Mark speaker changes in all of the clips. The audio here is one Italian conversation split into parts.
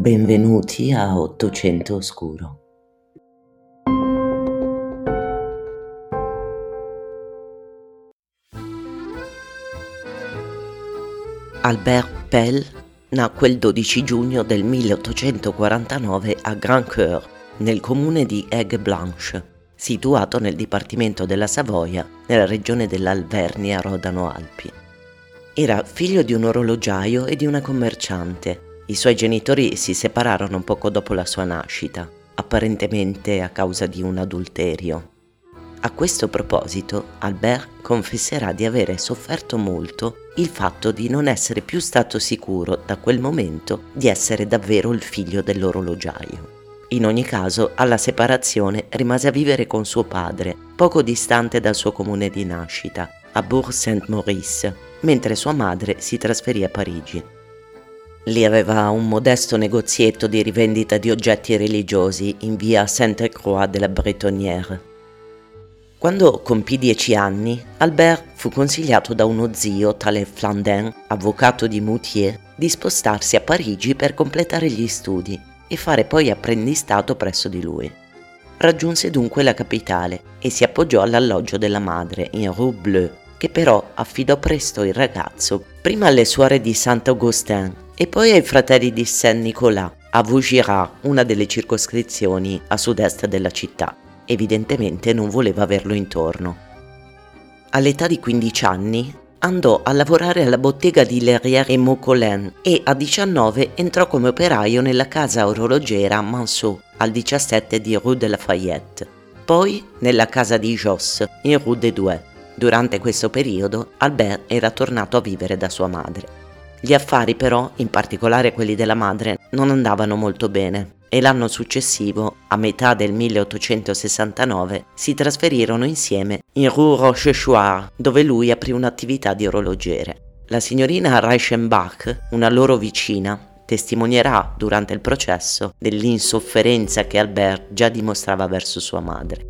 Speaker 1: Benvenuti a Ottocento Oscuro. Albert Pell nacque il 12 giugno del 1849 a Grand-Cœur, nel comune di Aigues-Blanches, situato nel dipartimento della Savoia, nella regione dell'Alvernia Rodano-Alpi. Era figlio di un orologiaio e di una commerciante i suoi genitori si separarono poco dopo la sua nascita, apparentemente a causa di un adulterio. A questo proposito, Albert confesserà di avere sofferto molto il fatto di non essere più stato sicuro da quel momento di essere davvero il figlio dell'orologiaio. In ogni caso, alla separazione rimase a vivere con suo padre, poco distante dal suo comune di nascita, a Bourg-Saint-Maurice, mentre sua madre si trasferì a Parigi. Lì aveva un modesto negozietto di rivendita di oggetti religiosi in via Sainte-Croix de la Bretonnière. Quando compì dieci anni, Albert fu consigliato da uno zio, tale Flandin, avvocato di Moutier, di spostarsi a Parigi per completare gli studi e fare poi apprendistato presso di lui. Raggiunse dunque la capitale e si appoggiò all'alloggio della madre in Rue Bleue, che però affidò presto il ragazzo prima alle suore di Saint-Augustin e poi ai fratelli di Saint-Nicolas a Vaugirard, una delle circoscrizioni a sud-est della città. Evidentemente non voleva averlo intorno. All'età di 15 anni andò a lavorare alla bottega di Lerrière et Maucolin e a 19 entrò come operaio nella casa orologera Manceau al 17 di Rue de Lafayette, poi nella casa di Josse in Rue des Douai Durante questo periodo Albert era tornato a vivere da sua madre. Gli affari però, in particolare quelli della madre, non andavano molto bene e l'anno successivo, a metà del 1869, si trasferirono insieme in Rue Rochechouart, dove lui aprì un'attività di orologiere. La signorina Reichenbach, una loro vicina, testimonierà durante il processo dell'insofferenza che Albert già dimostrava verso sua madre.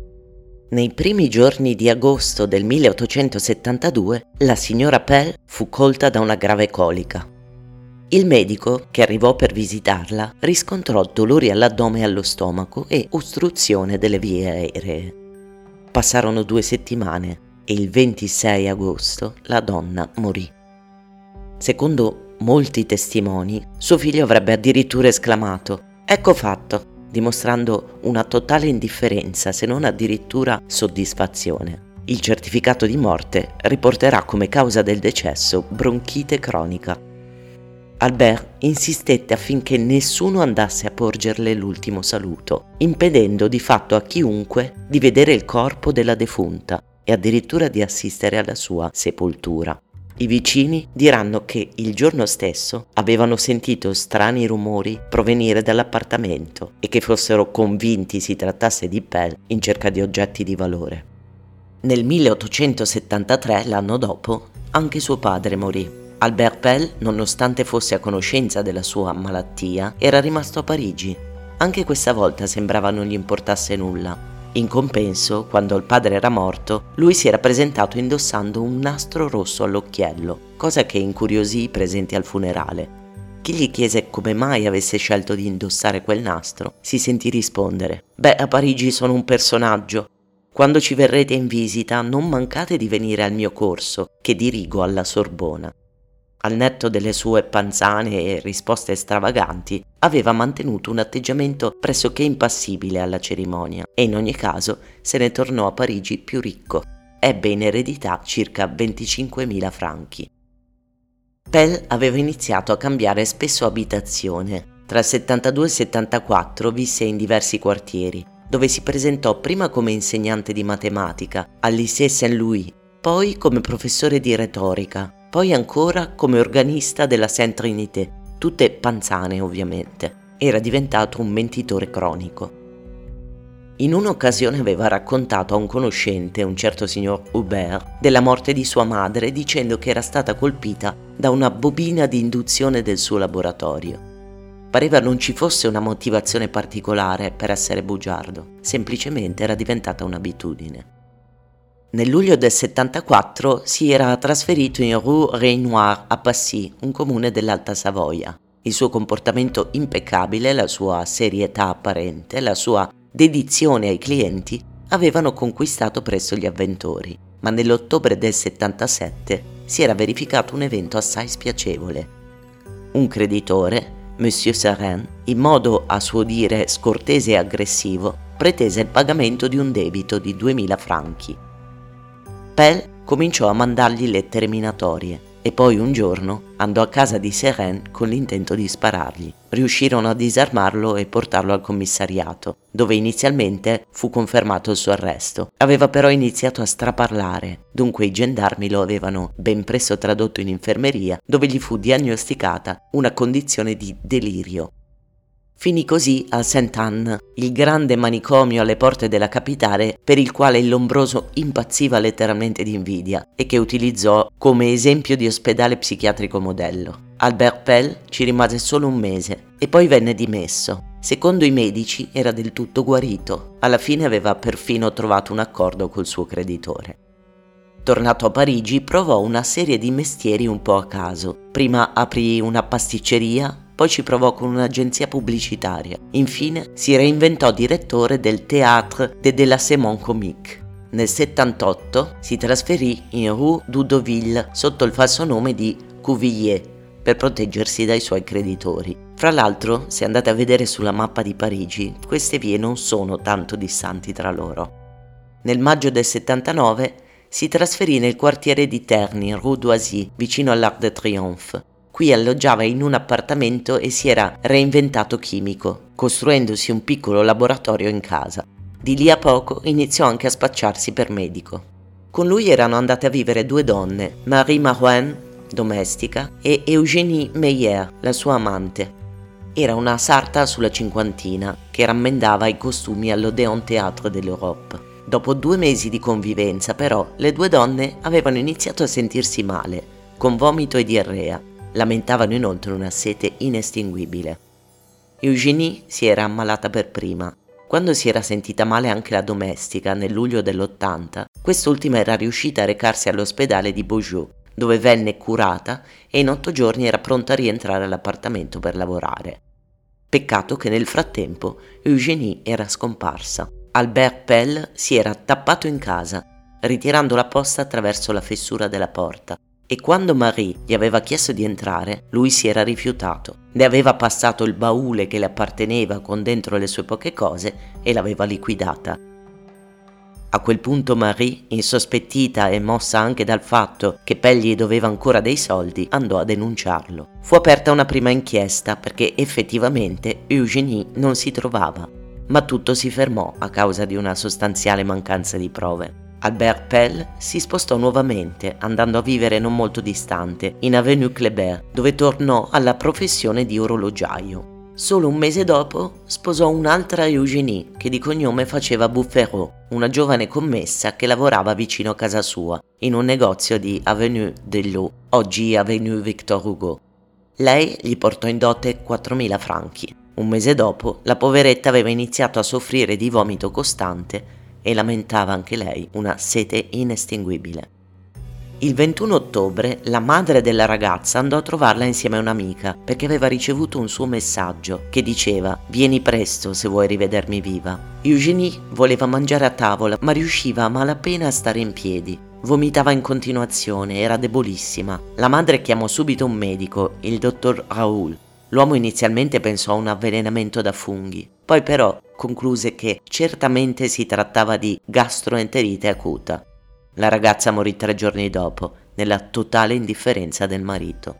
Speaker 1: Nei primi giorni di agosto del 1872 la signora Pell fu colta da una grave colica. Il medico, che arrivò per visitarla, riscontrò dolori all'addome e allo stomaco e ostruzione delle vie aeree. Passarono due settimane e il 26 agosto la donna morì. Secondo molti testimoni, suo figlio avrebbe addirittura esclamato Ecco fatto, dimostrando una totale indifferenza se non addirittura soddisfazione. Il certificato di morte riporterà come causa del decesso bronchite cronica. Albert insistette affinché nessuno andasse a porgerle l'ultimo saluto, impedendo di fatto a chiunque di vedere il corpo della defunta e addirittura di assistere alla sua sepoltura. I vicini diranno che il giorno stesso avevano sentito strani rumori provenire dall'appartamento e che fossero convinti si trattasse di Pell in cerca di oggetti di valore. Nel 1873, l'anno dopo, anche suo padre morì. Albert Pell, nonostante fosse a conoscenza della sua malattia, era rimasto a Parigi. Anche questa volta sembrava non gli importasse nulla in compenso, quando il padre era morto, lui si era presentato indossando un nastro rosso all'occhiello, cosa che incuriosì i presenti al funerale. Chi gli chiese come mai avesse scelto di indossare quel nastro, si sentì rispondere: Beh, a Parigi sono un personaggio. Quando ci verrete in visita, non mancate di venire al mio corso, che dirigo alla Sorbona al netto delle sue panzane e risposte stravaganti, aveva mantenuto un atteggiamento pressoché impassibile alla cerimonia e in ogni caso se ne tornò a Parigi più ricco. Ebbe in eredità circa 25.000 franchi. Pell aveva iniziato a cambiare spesso abitazione. Tra il 72 e il 74 visse in diversi quartieri, dove si presentò prima come insegnante di matematica al Lycée Saint-Louis, poi come professore di retorica, poi ancora come organista della Sainte Trinité, tutte panzane ovviamente. Era diventato un mentitore cronico. In un'occasione aveva raccontato a un conoscente, un certo signor Hubert, della morte di sua madre dicendo che era stata colpita da una bobina di induzione del suo laboratorio. Pareva non ci fosse una motivazione particolare per essere bugiardo, semplicemente era diventata un'abitudine. Nel luglio del 74 si era trasferito in Rue Reynoir a Passy, un comune dell'Alta Savoia. Il suo comportamento impeccabile, la sua serietà apparente, la sua dedizione ai clienti avevano conquistato presto gli avventori, ma nell'ottobre del 77 si era verificato un evento assai spiacevole. Un creditore, Monsieur Sarin, in modo a suo dire scortese e aggressivo, pretese il pagamento di un debito di 2000 franchi. Pell cominciò a mandargli lettere minatorie e poi un giorno andò a casa di Seren con l'intento di sparargli. Riuscirono a disarmarlo e portarlo al commissariato, dove inizialmente fu confermato il suo arresto. Aveva però iniziato a straparlare, dunque i gendarmi lo avevano ben presto tradotto in infermeria, dove gli fu diagnosticata una condizione di delirio Finì così a Saint-Anne, il grande manicomio alle porte della capitale per il quale il Lombroso impazziva letteralmente di invidia e che utilizzò come esempio di ospedale psichiatrico modello. Albert Pell ci rimase solo un mese e poi venne dimesso. Secondo i medici era del tutto guarito. Alla fine aveva perfino trovato un accordo col suo creditore. Tornato a Parigi provò una serie di mestieri un po' a caso. Prima aprì una pasticceria, poi ci provò con un'agenzia pubblicitaria. Infine si reinventò direttore del Théâtre de la Semon Comique. Nel 78 si trasferì in Rue Dudoville sotto il falso nome di Cuvillier per proteggersi dai suoi creditori. Fra l'altro, se andate a vedere sulla mappa di Parigi, queste vie non sono tanto distanti tra loro. Nel maggio del 79 si trasferì nel quartiere di Terni, Rue d'Oisy, vicino all'Arc de Triomphe, Qui alloggiava in un appartamento e si era reinventato chimico, costruendosi un piccolo laboratorio in casa. Di lì a poco iniziò anche a spacciarsi per medico. Con lui erano andate a vivere due donne, Marie Marouin, domestica, e Eugénie Meyer, la sua amante. Era una sarta sulla cinquantina che rammendava i costumi all'Odeon Théâtre de l'Europe. Dopo due mesi di convivenza, però, le due donne avevano iniziato a sentirsi male, con vomito e diarrea, Lamentavano inoltre una sete inestinguibile. Eugenie si era ammalata per prima. Quando si era sentita male anche la domestica nel luglio dell'80, quest'ultima era riuscita a recarsi all'ospedale di Beaujeu, dove venne curata e in otto giorni era pronta a rientrare all'appartamento per lavorare. Peccato che nel frattempo Eugenie era scomparsa. Albert Pell si era tappato in casa, ritirando la posta attraverso la fessura della porta e quando Marie gli aveva chiesto di entrare, lui si era rifiutato. Ne aveva passato il baule che le apparteneva con dentro le sue poche cose e l'aveva liquidata. A quel punto Marie, insospettita e mossa anche dal fatto che Pegli doveva ancora dei soldi, andò a denunciarlo. Fu aperta una prima inchiesta perché effettivamente Eugenie non si trovava, ma tutto si fermò a causa di una sostanziale mancanza di prove. Albert Pell si spostò nuovamente, andando a vivere non molto distante, in Avenue Kléber, dove tornò alla professione di orologiaio. Solo un mese dopo sposò un'altra Eugénie che di cognome faceva Bufferot, una giovane commessa che lavorava vicino a casa sua, in un negozio di Avenue Dello, oggi Avenue Victor Hugo. Lei gli portò in dote 4.000 franchi. Un mese dopo la poveretta aveva iniziato a soffrire di vomito costante e lamentava anche lei una sete inestinguibile. Il 21 ottobre la madre della ragazza andò a trovarla insieme a un'amica perché aveva ricevuto un suo messaggio che diceva Vieni presto se vuoi rivedermi viva. Eugenie voleva mangiare a tavola ma riusciva a malapena a stare in piedi. Vomitava in continuazione, era debolissima. La madre chiamò subito un medico, il dottor Raoul. L'uomo inizialmente pensò a un avvelenamento da funghi, poi però concluse che certamente si trattava di gastroenterite acuta. La ragazza morì tre giorni dopo, nella totale indifferenza del marito.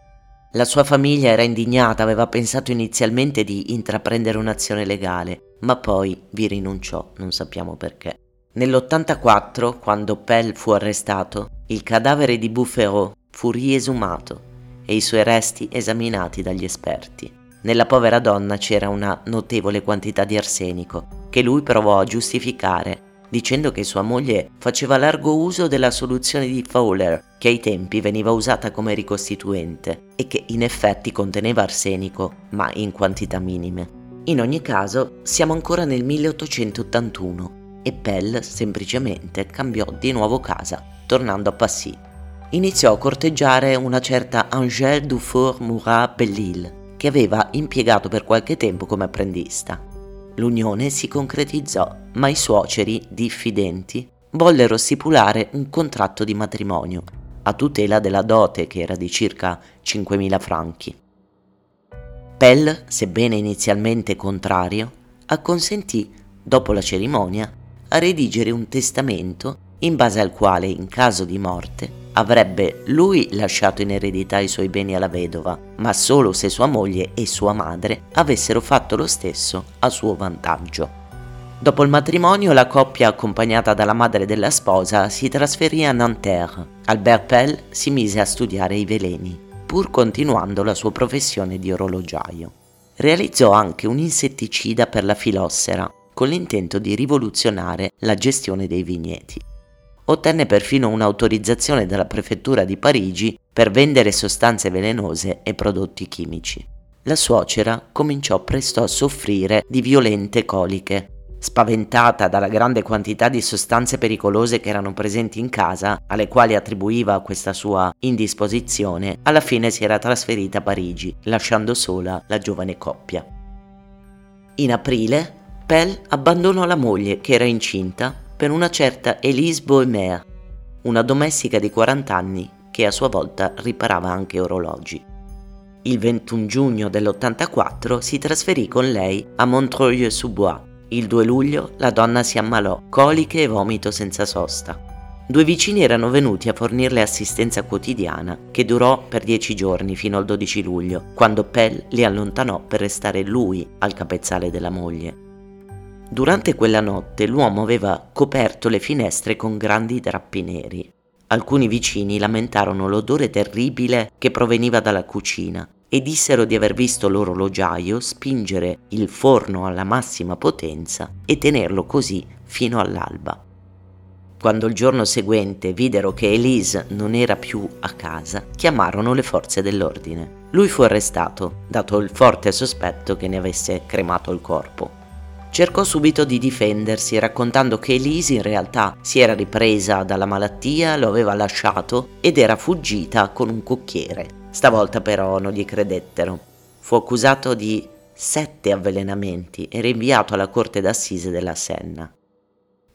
Speaker 1: La sua famiglia era indignata, aveva pensato inizialmente di intraprendere un'azione legale, ma poi vi rinunciò, non sappiamo perché. Nell'84, quando Pell fu arrestato, il cadavere di Bufferot fu riesumato e i suoi resti esaminati dagli esperti. Nella povera donna c'era una notevole quantità di arsenico, che lui provò a giustificare, dicendo che sua moglie faceva largo uso della soluzione di Fowler, che ai tempi veniva usata come ricostituente, e che in effetti conteneva arsenico, ma in quantità minime. In ogni caso, siamo ancora nel 1881 e Pell semplicemente cambiò di nuovo casa, tornando a Passy. Iniziò a corteggiare una certa Angèle Dufour Murat Bellil, che aveva impiegato per qualche tempo come apprendista. L'unione si concretizzò, ma i suoceri, diffidenti, vollero stipulare un contratto di matrimonio a tutela della dote che era di circa 5.000 franchi. Pell, sebbene inizialmente contrario, acconsentì, dopo la cerimonia, a redigere un testamento in base al quale, in caso di morte, avrebbe lui lasciato in eredità i suoi beni alla vedova, ma solo se sua moglie e sua madre avessero fatto lo stesso a suo vantaggio. Dopo il matrimonio la coppia, accompagnata dalla madre della sposa, si trasferì a Nanterre. Albert Pell si mise a studiare i veleni, pur continuando la sua professione di orologiaio. Realizzò anche un insetticida per la filossera, con l'intento di rivoluzionare la gestione dei vigneti. Ottenne perfino un'autorizzazione dalla prefettura di Parigi per vendere sostanze velenose e prodotti chimici. La suocera cominciò presto a soffrire di violente coliche Spaventata dalla grande quantità di sostanze pericolose che erano presenti in casa, alle quali attribuiva questa sua indisposizione, alla fine si era trasferita a Parigi, lasciando sola la giovane coppia. In aprile, Pell abbandonò la moglie che era incinta per una certa Elise Boemer, una domestica di 40 anni che a sua volta riparava anche orologi. Il 21 giugno dell'84 si trasferì con lei a Montreuil-sous-Bois, il 2 luglio la donna si ammalò, coliche e vomito senza sosta. Due vicini erano venuti a fornirle assistenza quotidiana, che durò per dieci giorni fino al 12 luglio, quando Pell li allontanò per restare lui al capezzale della moglie. Durante quella notte l'uomo aveva coperto le finestre con grandi drappi neri. Alcuni vicini lamentarono l'odore terribile che proveniva dalla cucina e dissero di aver visto l'orologiaio spingere il forno alla massima potenza e tenerlo così fino all'alba. Quando il giorno seguente videro che Elise non era più a casa, chiamarono le forze dell'ordine. Lui fu arrestato, dato il forte sospetto che ne avesse cremato il corpo. Cercò subito di difendersi, raccontando che Elise in realtà si era ripresa dalla malattia, lo aveva lasciato ed era fuggita con un cocchiere. Stavolta però non gli credettero. Fu accusato di sette avvelenamenti e rinviato alla corte d'assise della Senna.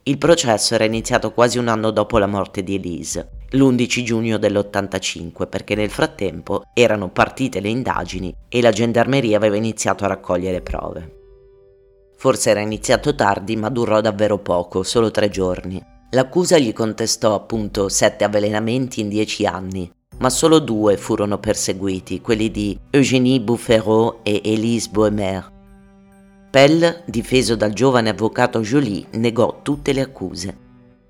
Speaker 1: Il processo era iniziato quasi un anno dopo la morte di Elise, l'11 giugno dell'85, perché nel frattempo erano partite le indagini e la gendarmeria aveva iniziato a raccogliere prove. Forse era iniziato tardi, ma durò davvero poco, solo tre giorni. L'accusa gli contestò appunto sette avvelenamenti in dieci anni, ma solo due furono perseguiti, quelli di Eugénie Boufferot e Élise Boemer. Pell, difeso dal giovane avvocato Joly, negò tutte le accuse.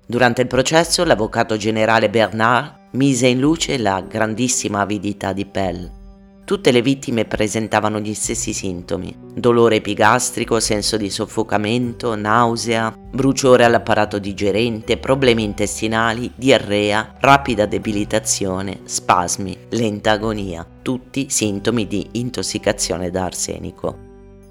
Speaker 1: Durante il processo l'avvocato generale Bernard mise in luce la grandissima avidità di Pell Tutte le vittime presentavano gli stessi sintomi, dolore epigastrico, senso di soffocamento, nausea, bruciore all'apparato digerente, problemi intestinali, diarrea, rapida debilitazione, spasmi, lenta agonia, tutti sintomi di intossicazione da arsenico.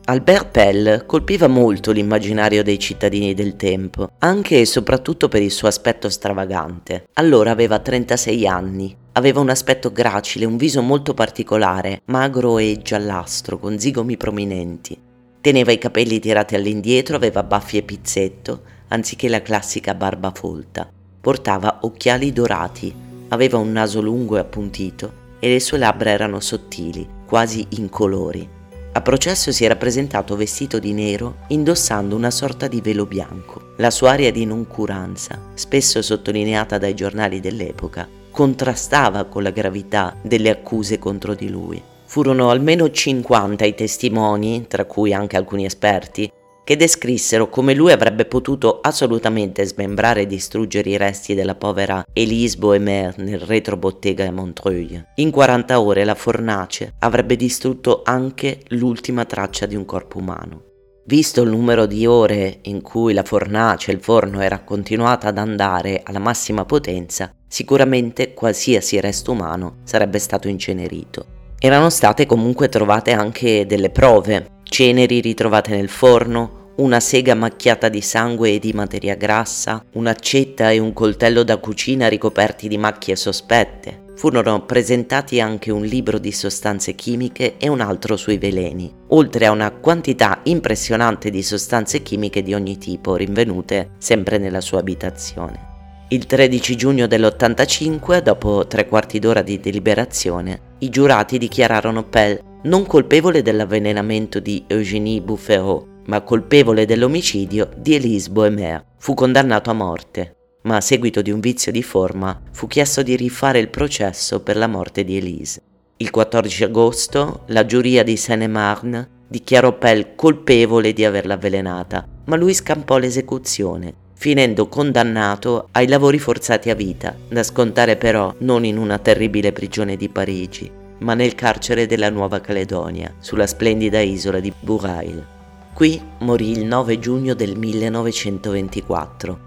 Speaker 1: Albert Pell colpiva molto l'immaginario dei cittadini del tempo, anche e soprattutto per il suo aspetto stravagante. Allora aveva 36 anni, Aveva un aspetto gracile, un viso molto particolare, magro e giallastro, con zigomi prominenti. Teneva i capelli tirati all'indietro, aveva baffi e pizzetto, anziché la classica barba folta. Portava occhiali dorati, aveva un naso lungo e appuntito e le sue labbra erano sottili, quasi incolori. A processo si era presentato vestito di nero, indossando una sorta di velo bianco. La sua aria di noncuranza, spesso sottolineata dai giornali dell'epoca, contrastava con la gravità delle accuse contro di lui. Furono almeno 50 i testimoni, tra cui anche alcuni esperti, che descrissero come lui avrebbe potuto assolutamente smembrare e distruggere i resti della povera Elise Boemer nel retrobottega a Montreuil. In 40 ore la fornace avrebbe distrutto anche l'ultima traccia di un corpo umano. Visto il numero di ore in cui la fornace, il forno era continuata ad andare alla massima potenza, Sicuramente qualsiasi resto umano sarebbe stato incenerito. Erano state comunque trovate anche delle prove, ceneri ritrovate nel forno, una sega macchiata di sangue e di materia grassa, un'accetta e un coltello da cucina ricoperti di macchie sospette, furono presentati anche un libro di sostanze chimiche e un altro sui veleni, oltre a una quantità impressionante di sostanze chimiche di ogni tipo rinvenute sempre nella sua abitazione. Il 13 giugno dell'85, dopo tre quarti d'ora di deliberazione, i giurati dichiararono Pell non colpevole dell'avvelenamento di Eugénie Bouffero, ma colpevole dell'omicidio di Elise Boemer. Fu condannato a morte ma a seguito di un vizio di forma fu chiesto di rifare il processo per la morte di Elise. Il 14 agosto la giuria di Seine-et-Marne dichiarò Pell colpevole di averla avvelenata, ma lui scampò l'esecuzione, finendo condannato ai lavori forzati a vita, da scontare però non in una terribile prigione di Parigi, ma nel carcere della Nuova Caledonia, sulla splendida isola di Burail. Qui morì il 9 giugno del 1924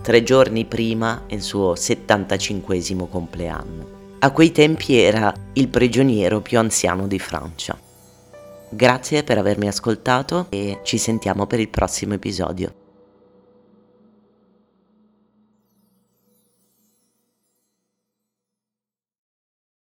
Speaker 1: tre giorni prima il suo 75 compleanno. A quei tempi era il prigioniero più anziano di Francia. Grazie per avermi ascoltato e ci sentiamo per il prossimo episodio.